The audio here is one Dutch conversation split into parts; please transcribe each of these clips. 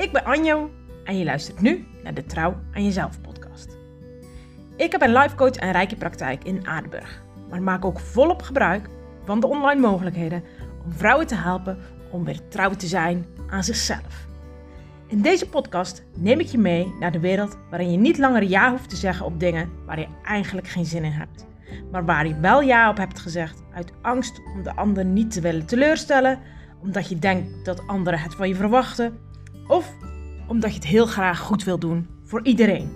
Ik ben Anjo en je luistert nu naar de Trouw aan Jezelf podcast. Ik heb een life coach en rijke praktijk in Aardenburg, maar maak ook volop gebruik van de online mogelijkheden om vrouwen te helpen om weer trouw te zijn aan zichzelf. In deze podcast neem ik je mee naar de wereld waarin je niet langer ja hoeft te zeggen op dingen waar je eigenlijk geen zin in hebt, maar waar je wel ja op hebt gezegd uit angst om de ander niet te willen teleurstellen, omdat je denkt dat anderen het van je verwachten of omdat je het heel graag goed wil doen voor iedereen.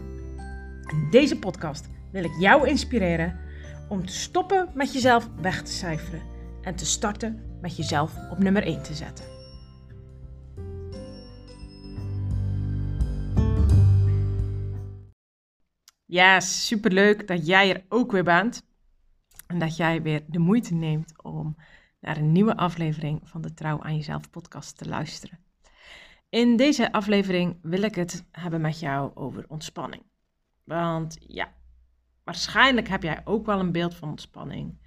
In deze podcast wil ik jou inspireren om te stoppen met jezelf weg te cijferen en te starten met jezelf op nummer 1 te zetten. Ja, superleuk dat jij er ook weer bent. En dat jij weer de moeite neemt om naar een nieuwe aflevering van de Trouw aan Jezelf podcast te luisteren. In deze aflevering wil ik het hebben met jou over ontspanning. Want ja, waarschijnlijk heb jij ook wel een beeld van ontspanning.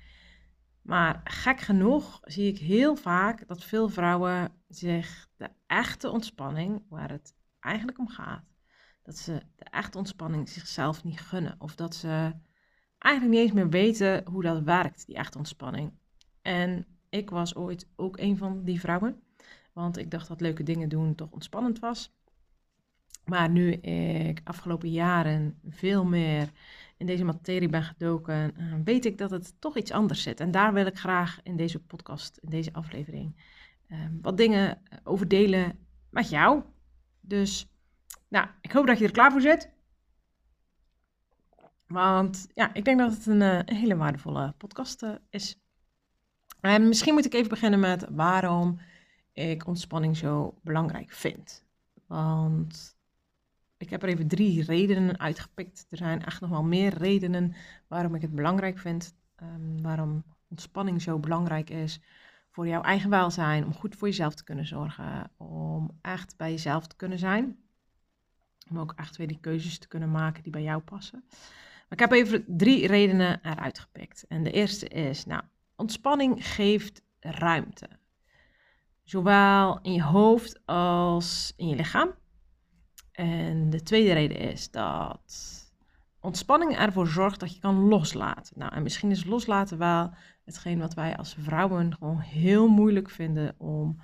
Maar gek genoeg zie ik heel vaak dat veel vrouwen zich de echte ontspanning, waar het eigenlijk om gaat, dat ze de echte ontspanning zichzelf niet gunnen. Of dat ze eigenlijk niet eens meer weten hoe dat werkt, die echte ontspanning. En ik was ooit ook een van die vrouwen. Want ik dacht dat leuke dingen doen toch ontspannend was. Maar nu ik afgelopen jaren veel meer in deze materie ben gedoken, eh, weet ik dat het toch iets anders zit. En daar wil ik graag in deze podcast, in deze aflevering, ehm, wat dingen over delen met jou. Dus, nou, ik hoop dat je er klaar voor zit. Want ja, ik denk dat het een, eh, hele waardevolle podcast eh, is. En misschien moet ik even beginnen met waarom ik ontspanning zo belangrijk vind. Want ik heb er even drie redenen uitgepikt. Er zijn echt nog wel meer redenen waarom ik het belangrijk vind. Um, waarom ontspanning zo belangrijk is voor jouw eigen welzijn. Om goed voor jezelf te kunnen zorgen. Om echt bij jezelf te kunnen zijn. Om ook echt weer die keuzes te kunnen maken die bij jou passen. Maar ik heb even drie redenen eruit gepikt. En de eerste is, nou, ontspanning geeft ruimte. Zowel in je hoofd als in je lichaam. En de tweede reden is dat ontspanning ervoor zorgt dat je kan loslaten. Nou, en misschien is loslaten wel hetgeen wat wij als vrouwen gewoon heel moeilijk vinden om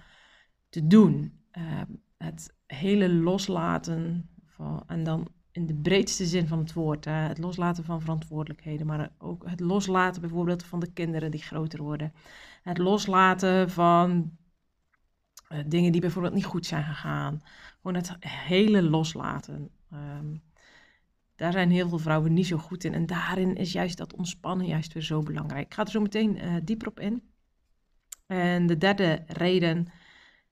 te doen. Ehm, het hele loslaten van, en dan in de breedste zin van het woord. het loslaten van verantwoordelijkheden, maar ook het loslaten bijvoorbeeld van de kinderen die groter worden. Het loslaten van uh, dingen die bijvoorbeeld niet goed zijn gegaan. Gewoon het hele loslaten. Um, daar zijn heel veel vrouwen niet zo goed in. En daarin is juist dat ontspannen juist weer zo belangrijk. Ik ga er zo meteen uh, dieper op in. En de derde reden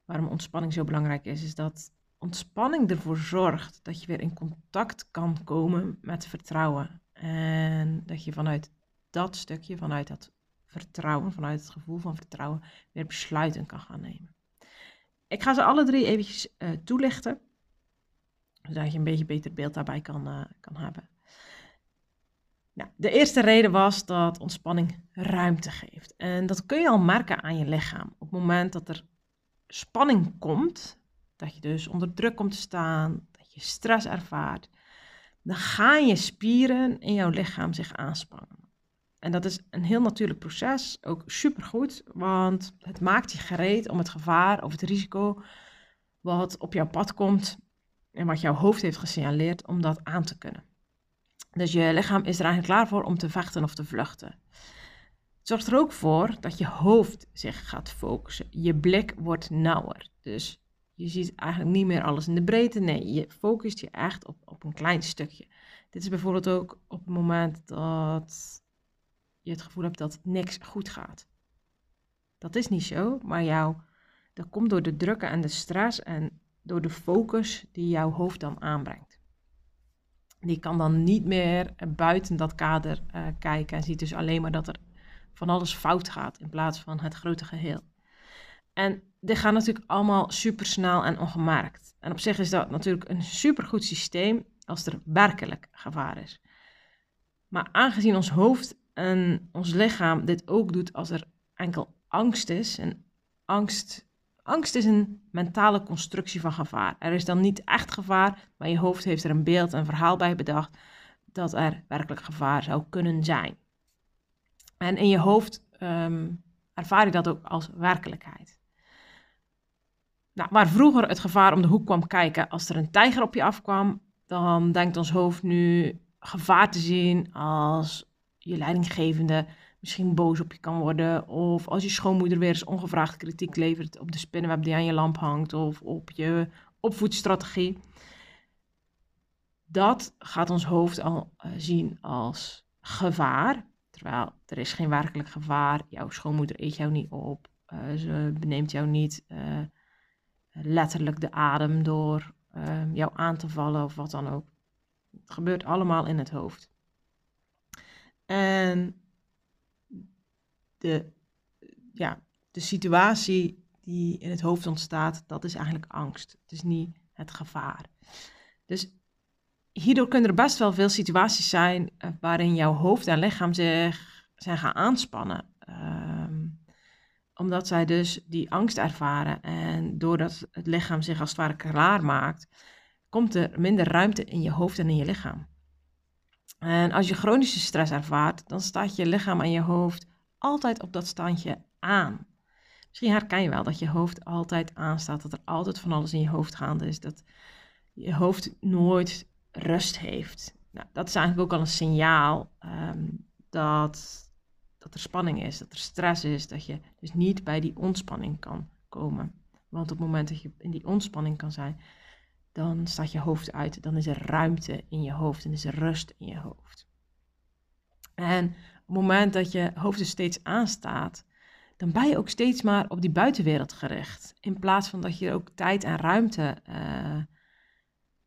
waarom ontspanning zo belangrijk is, is dat ontspanning ervoor zorgt dat je weer in contact kan komen met vertrouwen. En dat je vanuit dat stukje, vanuit dat vertrouwen, vanuit het gevoel van vertrouwen, weer besluiten kan gaan nemen. Ik ga ze alle drie eventjes uh, toelichten, zodat je een beetje beter beeld daarbij kan, uh, kan hebben. Nou, de eerste reden was dat ontspanning ruimte geeft. En dat kun je al merken aan je lichaam. Op het moment dat er spanning komt, dat je dus onder druk komt te staan, dat je stress ervaart, dan gaan je spieren in jouw lichaam zich aanspannen. En dat is een heel natuurlijk proces, ook supergoed, want het maakt je gereed om het gevaar of het risico wat op jouw pad komt en wat jouw hoofd heeft gesignaleerd, om dat aan te kunnen. Dus je lichaam is er eigenlijk klaar voor om te vechten of te vluchten. Het zorgt er ook voor dat je hoofd zich gaat focussen. Je blik wordt nauwer. Dus je ziet eigenlijk niet meer alles in de breedte. Nee, je focust je echt op, op een klein stukje. Dit is bijvoorbeeld ook op het moment dat je het gevoel hebt dat niks goed gaat. Dat is niet zo, maar jou, dat komt door de drukken en de stress en door de focus die jouw hoofd dan aanbrengt. Die kan dan niet meer buiten dat kader uh, kijken en ziet dus alleen maar dat er van alles fout gaat in plaats van het grote geheel. En dit gaat natuurlijk allemaal super snel en ongemerkt. En op zich is dat natuurlijk een supergoed systeem als er werkelijk gevaar is. Maar aangezien ons hoofd en ons lichaam dit ook doet als er enkel angst is, en angst Angst is een mentale constructie van gevaar. Er is dan niet echt gevaar, maar je hoofd heeft er een beeld, een verhaal bij bedacht dat er werkelijk gevaar zou kunnen zijn. En in je hoofd um, ervaar je dat ook als werkelijkheid. Nou, waar vroeger het gevaar om de hoek kwam kijken als er een tijger op je afkwam, dan denkt ons hoofd nu gevaar te zien als je leidinggevende misschien boos op je kan worden. Of als je schoonmoeder weer eens ongevraagd kritiek levert op de spinnenweb die aan je lamp hangt. Of op je opvoedstrategie. Dat gaat ons hoofd al uh, zien als gevaar. Terwijl er is geen werkelijk gevaar. Jouw schoonmoeder eet jou niet op. Uh, ze beneemt jou niet uh, letterlijk de adem door jou aan te vallen of wat dan ook. Het gebeurt allemaal in het hoofd. En de, ja, de situatie die in het hoofd ontstaat, dat is eigenlijk angst. Het is niet het gevaar. Dus hierdoor kunnen er best wel veel situaties zijn uh, waarin jouw hoofd en lichaam zich zijn gaan aanspannen. Um, omdat zij dus die angst ervaren en doordat het lichaam zich als het ware klaar maakt, komt er minder ruimte in je hoofd en in je lichaam. En als je chronische stress ervaart, dan staat je lichaam en je hoofd altijd op dat standje aan. Misschien herken je wel dat je hoofd altijd aanstaat, dat er altijd van alles in je hoofd gaande is, dat je hoofd nooit rust heeft. Nou, dat is eigenlijk ook al een signaal um, dat, dat er spanning is, dat er stress is, dat je dus niet bij die ontspanning kan komen. Want op het moment dat je in die ontspanning kan zijn, dan staat je hoofd uit, dan is er ruimte in je hoofd en is er rust in je hoofd. En op het moment dat je hoofd er steeds aanstaat, dan ben je ook steeds maar op die buitenwereld gericht. In plaats van dat je ook tijd en ruimte uh,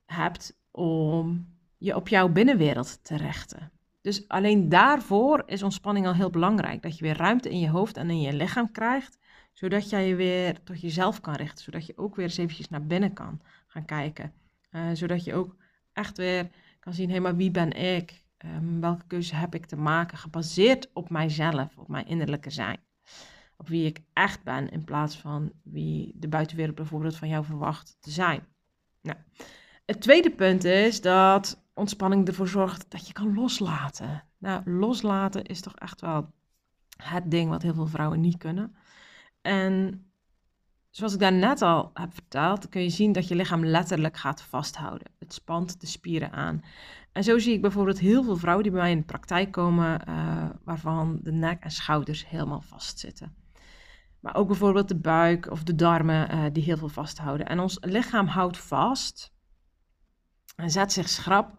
hebt om je op jouw binnenwereld te richten. Dus alleen daarvoor is ontspanning al heel belangrijk. Dat je weer ruimte in je hoofd en in je lichaam krijgt, zodat jij je weer tot jezelf kan richten. Zodat je ook weer eens eventjes naar binnen kan gaan kijken. Uh, zodat je ook echt weer kan zien, hé, maar wie ben ik? Um, welke keuze heb ik te maken? Gebaseerd op mijzelf, op mijn innerlijke zijn. Op wie ik echt ben, in plaats van wie de buitenwereld bijvoorbeeld van jou verwacht te zijn. Nou, het tweede punt is dat ontspanning ervoor zorgt dat je kan loslaten. Nou, loslaten is toch echt wel het ding wat heel veel vrouwen niet kunnen. En zoals ik daarnet al heb verteld, kun je zien dat je lichaam letterlijk gaat vasthouden. Het spant de spieren aan. En zo zie ik bijvoorbeeld heel veel vrouwen die bij mij in de praktijk komen, uh, waarvan de nek en schouders helemaal vastzitten. Maar ook bijvoorbeeld de buik of de darmen uh, die heel veel vasthouden. En ons lichaam houdt vast en zet zich schrap.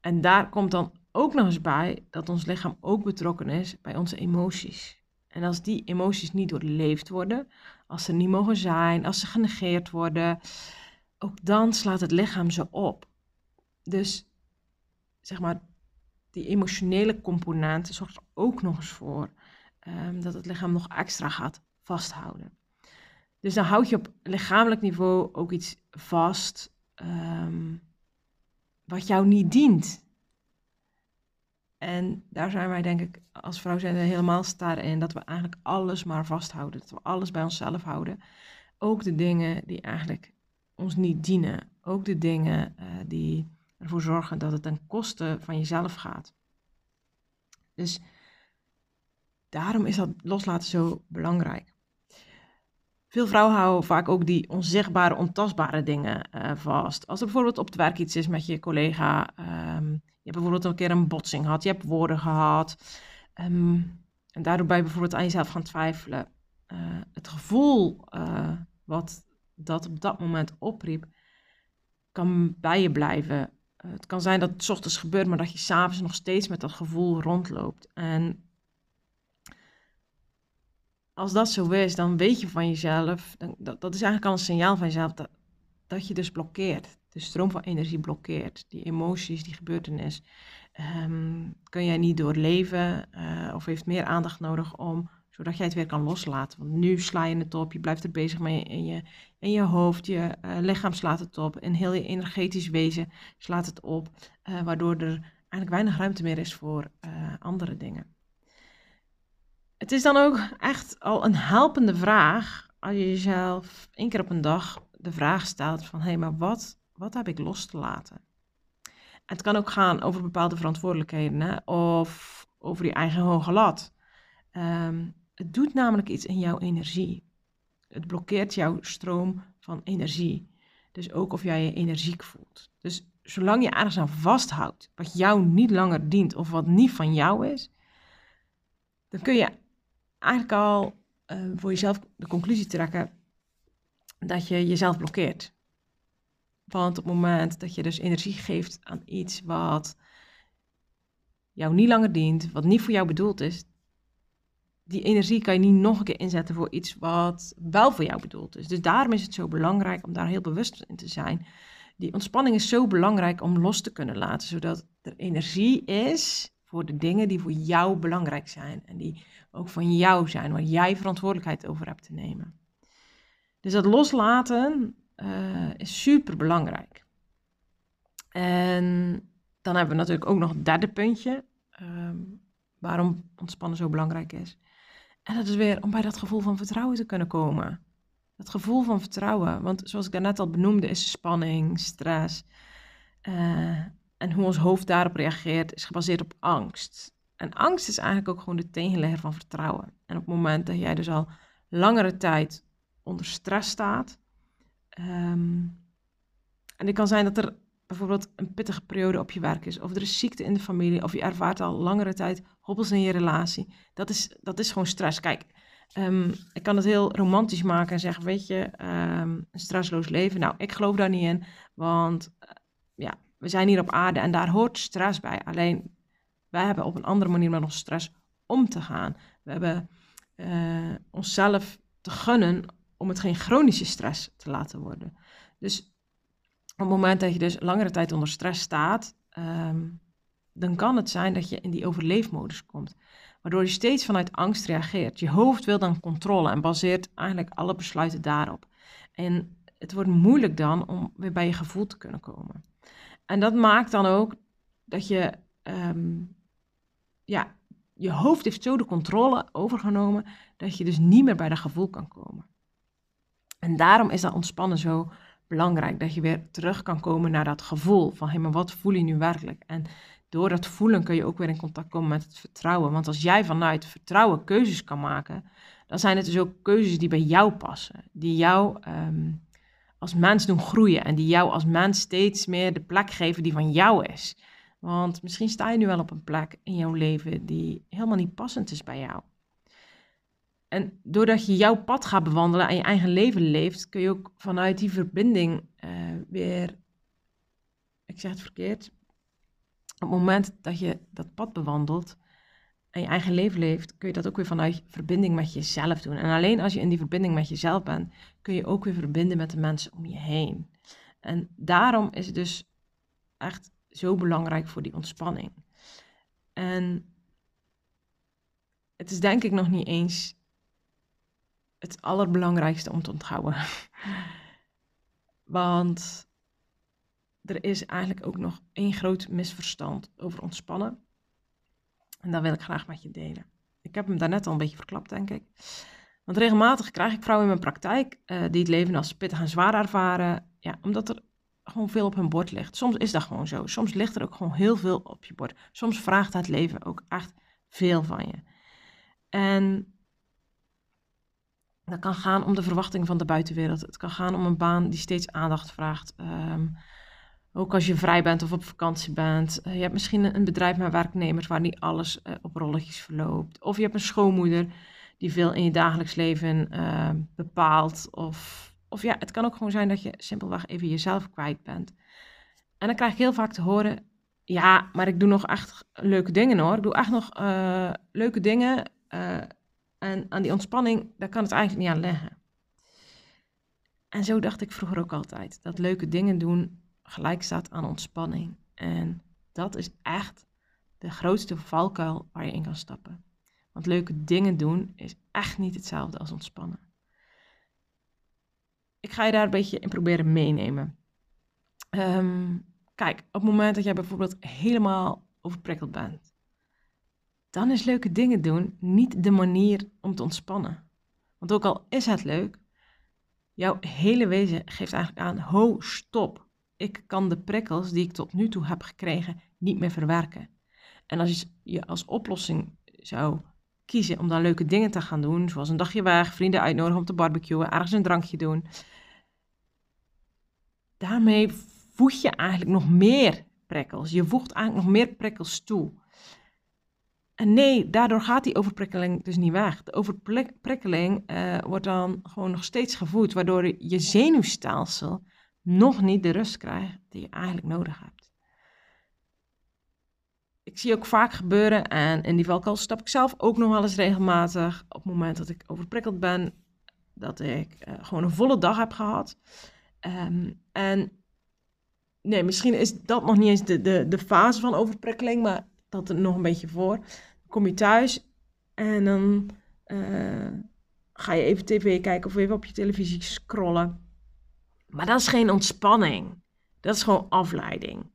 En daar komt dan ook nog eens bij dat ons lichaam ook betrokken is bij onze emoties. En als die emoties niet doorleefd worden, als ze niet mogen zijn, als ze genegeerd worden, ook dan slaat het lichaam ze op. Dus zeg maar, die emotionele component zorgt er ook nog eens voor um, dat het lichaam nog extra gaat vasthouden. Dus dan houd je op lichamelijk niveau ook iets vast um, wat jou niet dient. En daar zijn wij denk ik als vrouw zijn helemaal star in dat we eigenlijk alles maar vasthouden. Dat we alles bij onszelf houden. Ook de dingen die eigenlijk ons niet dienen. Ook de dingen uh, die ervoor zorgen dat het ten koste van jezelf gaat. Dus daarom is dat loslaten zo belangrijk. Veel vrouwen houden vaak ook die onzichtbare, ontastbare dingen uh, vast. Als er bijvoorbeeld op het werk iets is met je collega, um, je hebt bijvoorbeeld een keer een botsing gehad, je hebt woorden gehad, um, en daardoor ben je bijvoorbeeld aan jezelf gaan twijfelen. Uh, het gevoel uh, wat dat op dat moment opriep, kan bij je blijven. het kan zijn dat het ochtends gebeurt, maar dat je s'avonds nog steeds met dat gevoel rondloopt. En als dat zo is, dan weet je van jezelf, dan, dat, dat is eigenlijk al een signaal van jezelf dat, je dus blokkeert. De stroom van energie blokkeert. Die emoties, die gebeurtenis, um, kun jij niet doorleven uh, of heeft meer aandacht nodig om, zodat jij het weer kan loslaten. Want nu sla je het op, je blijft er bezig mee in je, je hoofd, je uh, lichaam slaat het op, en heel je energetisch wezen slaat het op, uh, waardoor er eigenlijk weinig ruimte meer is voor andere dingen. Het is dan ook echt al een helpende vraag als je jezelf één keer op een dag de vraag stelt van hé, hey, maar wat, wat heb ik los te laten? Het kan ook gaan over bepaalde verantwoordelijkheden hè? of over je eigen hoge lat. Um, het doet namelijk iets in jouw energie. Het blokkeert jouw stroom van energie. Dus ook of jij je energiek voelt. Dus zolang je ergens aan vasthoudt, wat jou niet langer dient of wat niet van jou is, dan kun je eigenlijk al uh, voor jezelf de conclusie trekken dat je jezelf blokkeert. Want op het moment dat je dus energie geeft aan iets wat jou niet langer dient, wat niet voor jou bedoeld is, die energie kan je niet nog een keer inzetten voor iets wat wel voor jou bedoeld is. Dus daarom is het zo belangrijk om daar heel bewust in te zijn. Die ontspanning is zo belangrijk om los te kunnen laten, zodat er energie is voor de dingen die voor jou belangrijk zijn en die ook van jou zijn, waar jij verantwoordelijkheid over hebt te nemen. Dus dat loslaten uh, is super belangrijk. En dan hebben we natuurlijk ook nog het derde puntje, ehm, waarom ontspannen zo belangrijk is. En dat is weer om bij dat gevoel van vertrouwen te kunnen komen. Dat gevoel van vertrouwen. Want zoals ik daarnet al benoemde, is spanning, stress. Uh, en hoe ons hoofd daarop reageert, is gebaseerd op angst. En angst is eigenlijk ook gewoon de tegenlegger van vertrouwen. En op het moment dat jij dus al langere tijd onder stress staat. Um, en het kan zijn dat er bijvoorbeeld een pittige periode op je werk is, of er is ziekte in de familie, of je ervaart al langere tijd hobbels in je relatie. Dat is, dat is gewoon stress. Kijk, um, ik kan het heel romantisch maken en zeggen, weet je, um, een stressloos leven. Nou, ik geloof daar niet in, want uh, ja, we zijn hier op aarde en daar hoort stress bij. Alleen, wij hebben op een andere manier met onze stress om te gaan. We hebben uh, onszelf te gunnen om het geen chronische stress te laten worden. Dus op het moment dat je dus langere tijd onder stress staat, um, dan kan het zijn dat je in die overleefmodus komt. Waardoor je steeds vanuit angst reageert. Je hoofd wil dan controle en baseert eigenlijk alle besluiten daarop. En het wordt moeilijk dan om weer bij je gevoel te kunnen komen. En dat maakt dan ook dat je, um, ja, je hoofd heeft zo de controle overgenomen dat je dus niet meer bij dat gevoel kan komen. En daarom is dat ontspannen zo belangrijk. Dat je weer terug kan komen naar dat gevoel van, hé, maar wat voel je nu werkelijk? En door dat voelen kun je ook weer in contact komen met het vertrouwen. Want als jij vanuit vertrouwen keuzes kan maken, dan zijn het dus ook keuzes die bij jou passen. Die jou um, als mens doen groeien en die jou als mens steeds meer de plek geven die van jou is. Want misschien sta je nu wel op een plek in jouw leven die helemaal niet passend is bij jou. En doordat je jouw pad gaat bewandelen en je eigen leven leeft, kun je ook vanuit die verbinding uh, weer, ik zeg het verkeerd, op het moment dat je dat pad bewandelt en je eigen leven leeft, kun je dat ook weer vanuit verbinding met jezelf doen. En alleen als je in die verbinding met jezelf bent, kun je ook weer verbinden met de mensen om je heen. En daarom is het dus echt zo belangrijk voor die ontspanning. En het is denk ik nog niet eens het allerbelangrijkste om te onthouden. Want er is eigenlijk ook nog één groot misverstand over ontspannen. En dat wil ik graag met je delen. Ik heb hem daarnet al een beetje verklapt, denk ik. Want regelmatig krijg ik vrouwen in mijn praktijk uh, die het leven als pittig en zwaar ervaren. Ja, omdat er gewoon veel op hun bord ligt. Soms is dat gewoon zo. Soms ligt er ook gewoon heel veel op je bord. Soms vraagt het leven ook echt veel van je. En dat kan gaan om de verwachtingen van de buitenwereld. Het kan gaan om een baan die steeds aandacht vraagt. Um, ook als je vrij bent of op vakantie bent. Uh, je hebt misschien een bedrijf met werknemers waar niet alles uh, op rolletjes verloopt. Of je hebt een schoonmoeder die veel in je dagelijks leven uh, bepaalt. Of, of ja, het kan ook gewoon zijn dat je simpelweg even jezelf kwijt bent. En dan krijg ik heel vaak te horen: ja, maar ik doe nog echt leuke dingen hoor. Ik doe echt nog leuke dingen. En aan die ontspanning, daar kan het eigenlijk niet aan leggen. En zo dacht ik vroeger ook altijd. Dat leuke dingen doen gelijk staat aan ontspanning. En dat is echt de grootste valkuil waar je in kan stappen. Want leuke dingen doen is echt niet hetzelfde als ontspannen. Ik ga je daar een beetje in proberen meenemen. Um, kijk, op het moment dat jij bijvoorbeeld helemaal overprikkeld bent, dan is leuke dingen doen niet de manier om te ontspannen. Want ook al is het leuk, Jouw hele wezen geeft eigenlijk aan, ho, stop. Ik kan de prikkels die ik tot nu toe heb gekregen niet meer verwerken. En als je als oplossing zou kiezen om dan leuke dingen te gaan doen, zoals een dagje weg, vrienden uitnodigen om te barbecuen, ergens een drankje doen, daarmee voeg je eigenlijk nog meer prikkels. Je voegt eigenlijk nog meer prikkels toe. En nee, daardoor gaat die overprikkeling dus niet weg. De overprikkeling uh, wordt dan gewoon nog steeds gevoed, waardoor je zenuwstelsel nog niet de rust krijgt die je eigenlijk nodig hebt. Ik zie ook vaak gebeuren, en in die valkuil stap ik zelf ook nog wel eens regelmatig, op het moment dat ik overprikkeld ben, dat ik uh, gewoon een volle dag heb gehad. Um, en nee, misschien is dat nog niet eens de, de, de fase van overprikkeling, maar dat er nog een beetje voor. Kom je thuis en dan uh, ga je even tv kijken of even op je televisie scrollen. Maar dat is geen ontspanning. Dat is gewoon afleiding.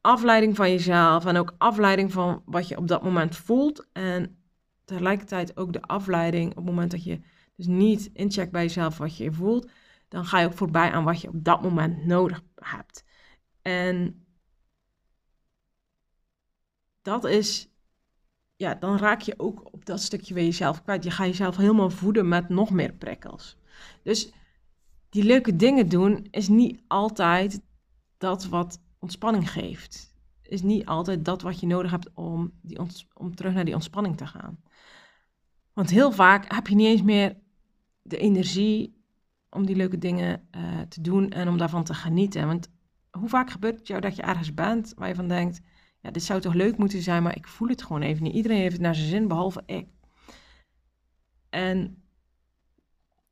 Afleiding van jezelf en ook afleiding van wat je op dat moment voelt. En tegelijkertijd ook de afleiding op het moment dat je dus niet incheckt bij jezelf wat je voelt. Dan ga je ook voorbij aan wat je op dat moment nodig hebt. En dat is, ja, dan raak je ook op dat stukje weer jezelf kwijt. Je gaat jezelf helemaal voeden met nog meer prikkels. Dus die leuke dingen doen is niet altijd dat wat ontspanning geeft. Is niet altijd dat wat je nodig hebt om, die om terug naar die ontspanning te gaan. Want heel vaak heb je niet eens meer de energie om die leuke dingen uh, te doen en om daarvan te genieten. Want hoe vaak gebeurt het jou dat je ergens bent waar je van denkt, ja, dit zou toch leuk moeten zijn, maar ik voel het gewoon even niet. Iedereen heeft het naar zijn zin, behalve ik. En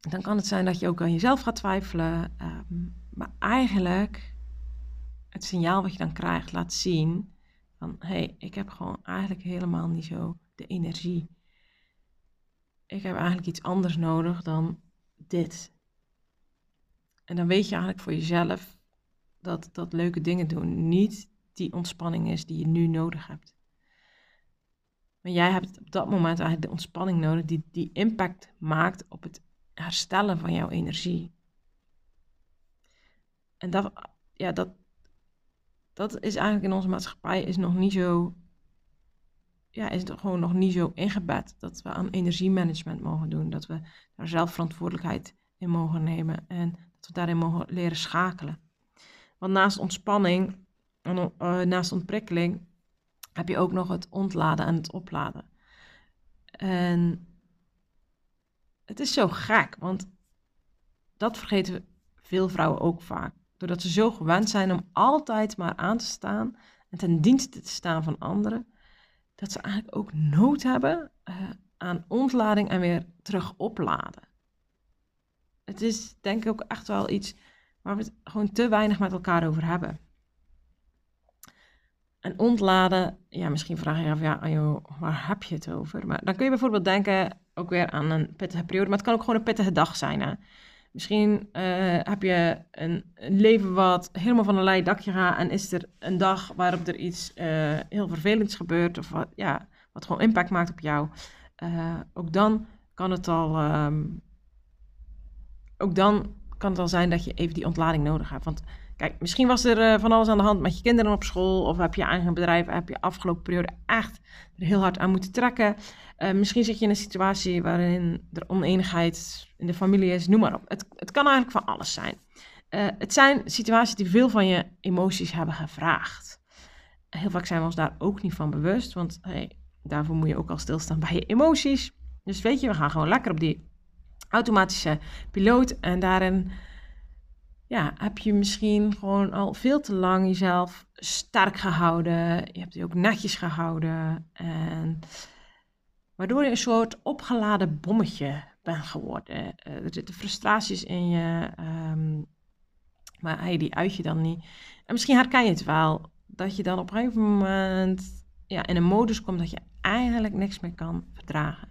dan kan het zijn dat je ook aan jezelf gaat twijfelen. Ehm, maar eigenlijk, het signaal wat je dan krijgt, laat zien van, hé, hey, ik heb gewoon eigenlijk helemaal niet zo de energie. Ik heb eigenlijk iets anders nodig dan dit. En dan weet je eigenlijk voor jezelf dat dat leuke dingen doen niet die ontspanning is die je nu nodig hebt. Maar jij hebt op dat moment eigenlijk de ontspanning nodig die, die impact maakt op het herstellen van jouw energie. En dat, ja, dat, dat is eigenlijk in onze maatschappij is nog niet zo, ja, is gewoon nog niet zo ingebed dat we aan energiemanagement mogen doen, dat we daar zelf verantwoordelijkheid in mogen nemen en dat we daarin mogen leren schakelen. Want naast ontspanning en uh, naast ontprikkeling heb je ook nog het ontladen en het opladen. En het is zo gek, want dat vergeten veel vrouwen ook vaak. Doordat ze zo gewend zijn om altijd maar aan te staan en ten dienste te staan van anderen, dat ze eigenlijk ook nood hebben uh, aan ontlading en weer terug opladen. Het is denk ik ook echt wel iets waar we het gewoon te weinig met elkaar over hebben. En ontladen, ja, misschien vraag je je af, ja, Anjo, waar heb je het over? Maar dan kun je bijvoorbeeld denken, ook weer aan een pittige periode, maar het kan ook gewoon een pittige dag zijn. Hè? Misschien uh, heb je een, leven wat helemaal van een leien dakje gaat en is er een dag waarop er iets uh, heel vervelends gebeurt of wat, ja, wat gewoon impact maakt op jou. Uh, ook dan kan het al, um, ook dan kan het al zijn dat je even die ontlading nodig hebt. Want Kijk, misschien was er uh, van alles aan de hand met je kinderen op school. Of heb je eigen bedrijf, heb je afgelopen periode echt heel hard aan moeten trekken. Uh, misschien zit je in een situatie waarin er oneenigheid in de familie is, noem maar op. Het, het kan eigenlijk van alles zijn. Uh, het zijn situaties die veel van je emoties hebben gevraagd. Heel vaak zijn we ons daar ook niet van bewust, want hey, daarvoor moet je ook al stilstaan bij je emoties. Dus weet je, we gaan gewoon lekker op die automatische piloot en daarin ja, heb je misschien gewoon al veel te lang jezelf sterk gehouden. Je hebt je ook netjes gehouden. En waardoor je een soort opgeladen bommetje bent geworden. Eh, er zitten frustraties in je, um, maar hey, die uit je dan niet. En misschien herken je het wel, dat je dan op een gegeven moment ja, in een modus komt dat je eigenlijk niks meer kan verdragen.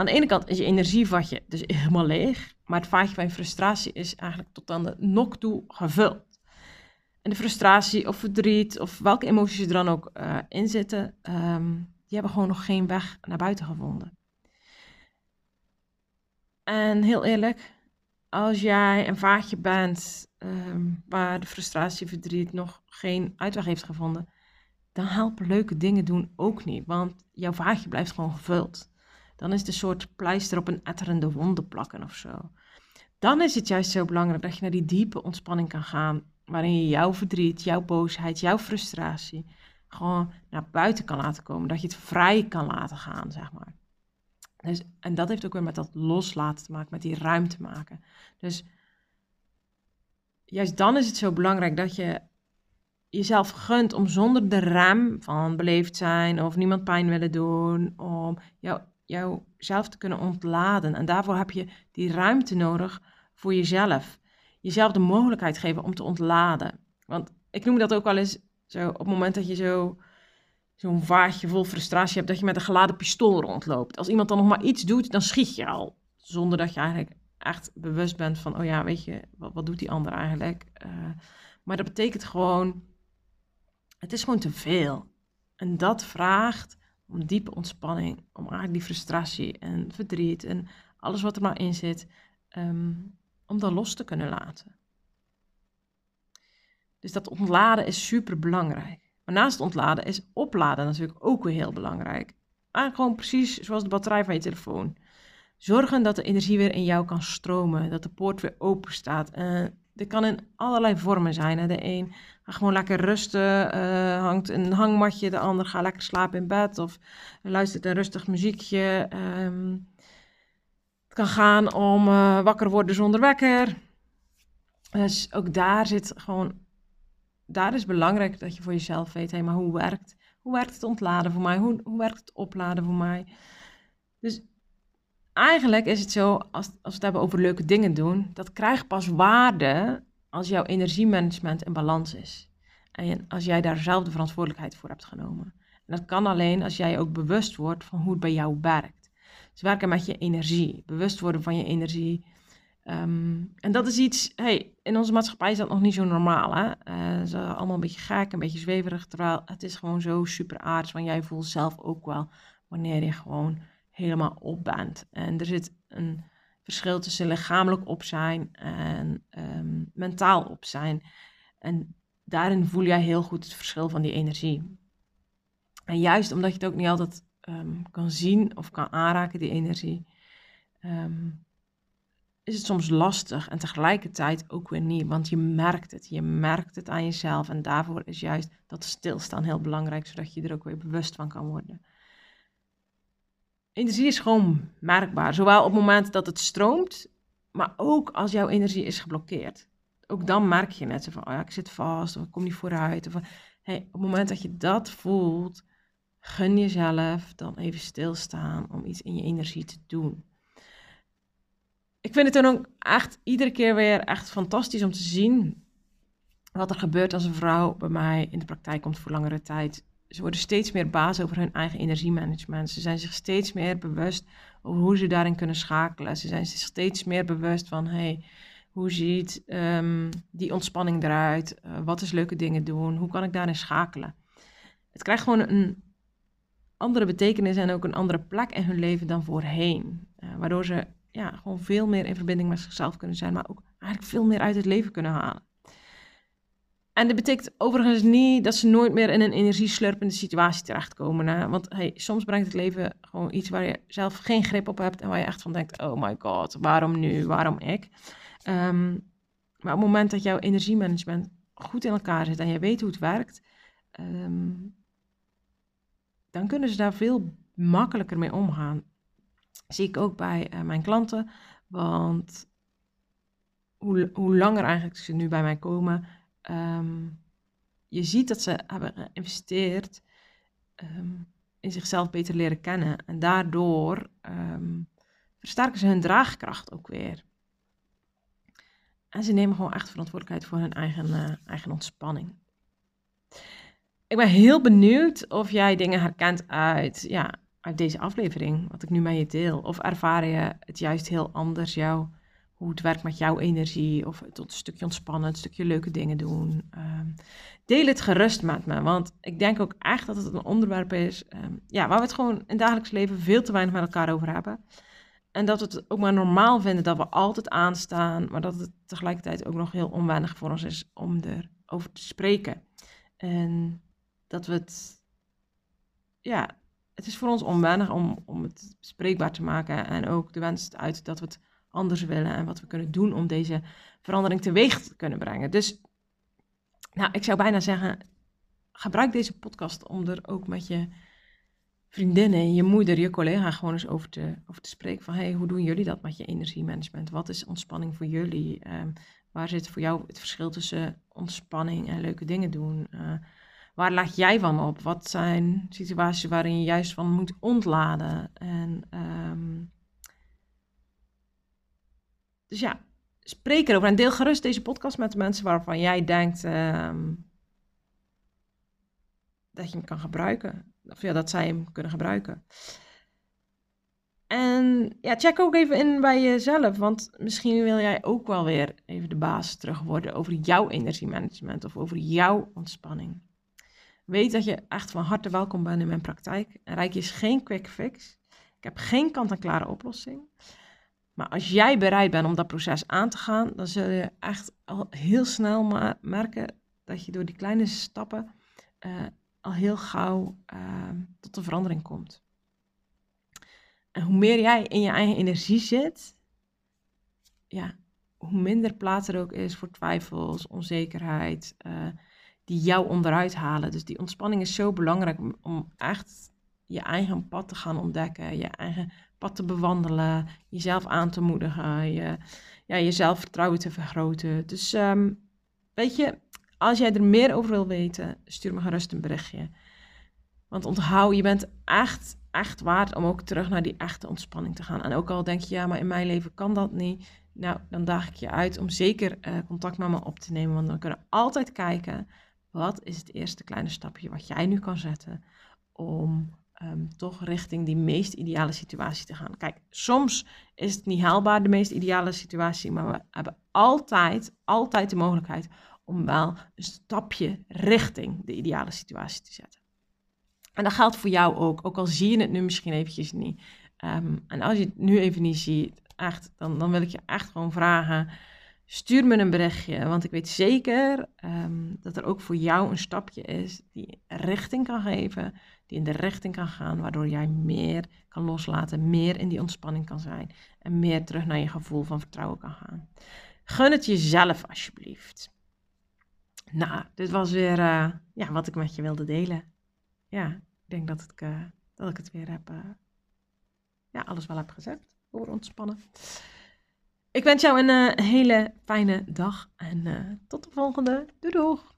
Aan de ene kant is je energievatje dus helemaal leeg. Maar het vaatje van je frustratie is eigenlijk tot aan de nok toe gevuld. En de frustratie of verdriet of welke emoties er dan ook uh, in zitten, um, die hebben gewoon nog geen weg naar buiten gevonden. En heel eerlijk, als jij een vaatje bent ehm, waar de frustratie, verdriet nog geen uitweg heeft gevonden, dan helpen leuke dingen doen ook niet, want jouw vaatje blijft gewoon gevuld. Dan is het een soort pleister op een etterende wonde plakken of zo. Dan is het juist zo belangrijk dat je naar die diepe ontspanning kan gaan, waarin je jouw verdriet, jouw boosheid, jouw frustratie gewoon naar buiten kan laten komen. Dat je het vrij kan laten gaan, zeg maar. Dus, en dat heeft ook weer met dat loslaten te maken, met die ruimte maken. Dus juist dan is het zo belangrijk dat je jezelf gunt om zonder de rem van beleefd zijn of niemand pijn willen doen, om jou, jouzelf te kunnen ontladen. En daarvoor heb je die ruimte nodig voor jezelf. Jezelf de mogelijkheid geven om te ontladen. Want ik noem dat ook wel eens zo op het moment dat je zo zo'n vaatje vol frustratie hebt, dat je met een geladen pistool rondloopt. Als iemand dan nog maar iets doet, dan schiet je al. Zonder dat je eigenlijk echt bewust bent van, oh ja, weet je, wat, wat doet die ander eigenlijk? Uh, maar dat betekent gewoon, het is gewoon te veel. En dat vraagt om diepe ontspanning, om eigenlijk die frustratie en verdriet en alles wat er maar in zit, um, om dat los te kunnen laten. Dus dat ontladen is super belangrijk. Maar naast het ontladen is opladen natuurlijk ook weer heel belangrijk. Eigenlijk gewoon precies zoals de batterij van je telefoon. Zorgen dat de energie weer in jou kan stromen, dat de poort weer open staat. Uh, dit kan in allerlei vormen zijn. Hè. De een gaat gewoon lekker rusten, uh, hangt een hangmatje. De ander gaat lekker slapen in bed of luistert een rustig muziekje. Um, het kan gaan om uh, wakker worden zonder wekker. Dus ook daar zit gewoon daar is belangrijk dat je voor jezelf weet, hé, maar hoe werkt, hoe werkt het ontladen voor mij? Hoe, hoe werkt het opladen voor mij? Dus eigenlijk is het zo, als, als we het hebben over leuke dingen doen, dat krijgt pas waarde als jouw energiemanagement in balans is. En als jij daar zelf de verantwoordelijkheid voor hebt genomen. En dat kan alleen als jij ook bewust wordt van hoe het bij jou werkt. Dus werken met je energie, bewust worden van je energie, Ehm, en dat is iets, hey, in onze maatschappij is dat nog niet zo normaal. Hè? Uh, ze allemaal een beetje gek, een beetje zweverig. Terwijl het is gewoon zo super aardig. Want jij voelt zelf ook wel wanneer je gewoon helemaal op bent. En er zit een verschil tussen lichamelijk op zijn en um, mentaal op zijn. En daarin voel jij heel goed het verschil van die energie. En juist omdat je het ook niet altijd um, kan zien of kan aanraken, die energie is het soms lastig en tegelijkertijd ook weer niet, want je merkt het. Je merkt het aan jezelf en daarvoor is juist dat stilstaan heel belangrijk, zodat je er ook weer bewust van kan worden. Energie is gewoon merkbaar, zowel op het moment dat het stroomt, maar ook als jouw energie is geblokkeerd. Ook dan merk je net zo van, oh ja, ik zit vast of ik kom niet vooruit. Of, hey, op het moment dat je dat voelt, gun jezelf dan even stilstaan om iets in je energie te doen ik vind het dan ook echt iedere keer weer echt fantastisch om te zien wat er gebeurt als een vrouw bij mij in de praktijk komt voor langere tijd. Ze worden steeds meer baas over hun eigen energiemanagement. Ze zijn zich steeds meer bewust over hoe ze daarin kunnen schakelen. Ze zijn zich steeds meer bewust van, hey, hoe ziet um, die ontspanning eruit? Uh, wat is leuke dingen doen? Hoe kan ik daarin schakelen? Het krijgt gewoon een andere betekenis en ook een andere plek in hun leven dan voorheen. Uh, waardoor ze ja, gewoon veel meer in verbinding met zichzelf kunnen zijn, maar ook eigenlijk veel meer uit het leven kunnen halen. En dat betekent overigens niet dat ze nooit meer in een energieslurpende situatie terechtkomen. Hè? Want hey, soms brengt het leven gewoon iets waar je zelf geen grip op hebt en waar je echt van denkt, oh my god, waarom nu, waarom ik? Um, maar op het moment dat jouw energiemanagement goed in elkaar zit en je weet hoe het werkt, um, dan kunnen ze daar veel makkelijker mee omgaan zie ik ook bij uh, mijn klanten. Want hoe, hoe langer eigenlijk ze nu bij mij komen, um, je ziet dat ze hebben geïnvesteerd um, in zichzelf beter leren kennen. En daardoor um, versterken ze hun draagkracht ook weer. En ze nemen gewoon echt verantwoordelijkheid voor hun eigen, uh, eigen ontspanning. Ik ben heel benieuwd of jij dingen herkent uit ja, uit deze aflevering, wat ik nu met je deel? Of ervaar je het juist heel anders, jou, hoe het werkt met jouw energie? Of tot een stukje ontspannen, een stukje leuke dingen doen? Ehm, deel het gerust met me, want ik denk ook echt dat het een onderwerp is um, ja, waar we het gewoon in dagelijks leven veel te weinig met elkaar over hebben. en dat we het ook maar normaal vinden dat we altijd aanstaan, maar dat het tegelijkertijd ook nog heel onwennig voor ons is om erover te spreken. En dat we het, ja, het is voor ons onwennig om, om het spreekbaar te maken en ook de wens uit dat we het anders willen en wat we kunnen doen om deze verandering teweeg te kunnen brengen. Dus, nou, ik zou bijna zeggen, gebruik deze podcast om er ook met je vriendinnen, je moeder, je collega gewoon eens over te, over te spreken. Van hey, hoe doen jullie dat met je energiemanagement? Wat is ontspanning voor jullie? Um, waar zit voor jou het verschil tussen ontspanning en leuke dingen doen? Uh, waar laat jij van op? Wat zijn situaties waarin je juist van moet ontladen? En, um, dus ja, spreek erover en deel gerust deze podcast met de mensen waarvan jij denkt um, dat je hem kan gebruiken of ja, dat zij hem kunnen gebruiken. En ja, check ook even in bij jezelf, want misschien wil jij ook wel weer even de baas terug worden over jouw energiemanagement of over jouw ontspanning. Weet dat je echt van harte welkom bent in mijn praktijk. En Rijk is geen quick fix. Ik heb geen kant-en-klare oplossing. Maar als jij bereid bent om dat proces aan te gaan, dan zul je echt al heel snel merken dat je door die kleine stappen uh, al heel gauw uh, tot de verandering komt. En hoe meer jij in je eigen energie zit, ja, hoe minder plaats er ook is voor twijfels, onzekerheid, uh, die jou onderuit halen. Dus die ontspanning is zo belangrijk om echt je eigen pad te gaan ontdekken, je eigen pad te bewandelen, jezelf aan te moedigen, je, ja, je zelfvertrouwen te vergroten. Dus um, weet je, als jij er meer over wil weten, stuur me gerust een berichtje. Want onthoud, je bent echt, echt waard om ook terug naar die echte ontspanning te gaan. En ook al denk je, ja, maar in mijn leven kan dat niet. Nou, dan daag ik je uit om zeker uh, contact met me op te nemen. Want dan kunnen we altijd kijken, wat is het eerste kleine stapje wat jij nu kan zetten om um, toch richting die meest ideale situatie te gaan. Kijk, soms is het niet haalbaar, de meest ideale situatie. Maar we hebben altijd, altijd de mogelijkheid om wel een stapje richting de ideale situatie te zetten. En dat geldt voor jou ook, ook al zie je het nu misschien eventjes niet. Um, en als je het nu even niet ziet, echt, dan, dan wil ik je echt gewoon vragen, stuur me een berichtje. Want ik weet zeker um, dat er ook voor jou een stapje is die richting kan geven, die in de richting kan gaan, waardoor jij meer kan loslaten, meer in die ontspanning kan zijn en meer terug naar je gevoel van vertrouwen kan gaan. Gun het jezelf alsjeblieft. Nou, dit was weer uh, ja, wat ik met je wilde delen. Ja, ik denk dat, ik, uh, dat ik het weer heb, uh, ja, alles wel heb gezegd over ontspannen. Ik wens jou een hele fijne dag en tot de volgende. Doei doeg!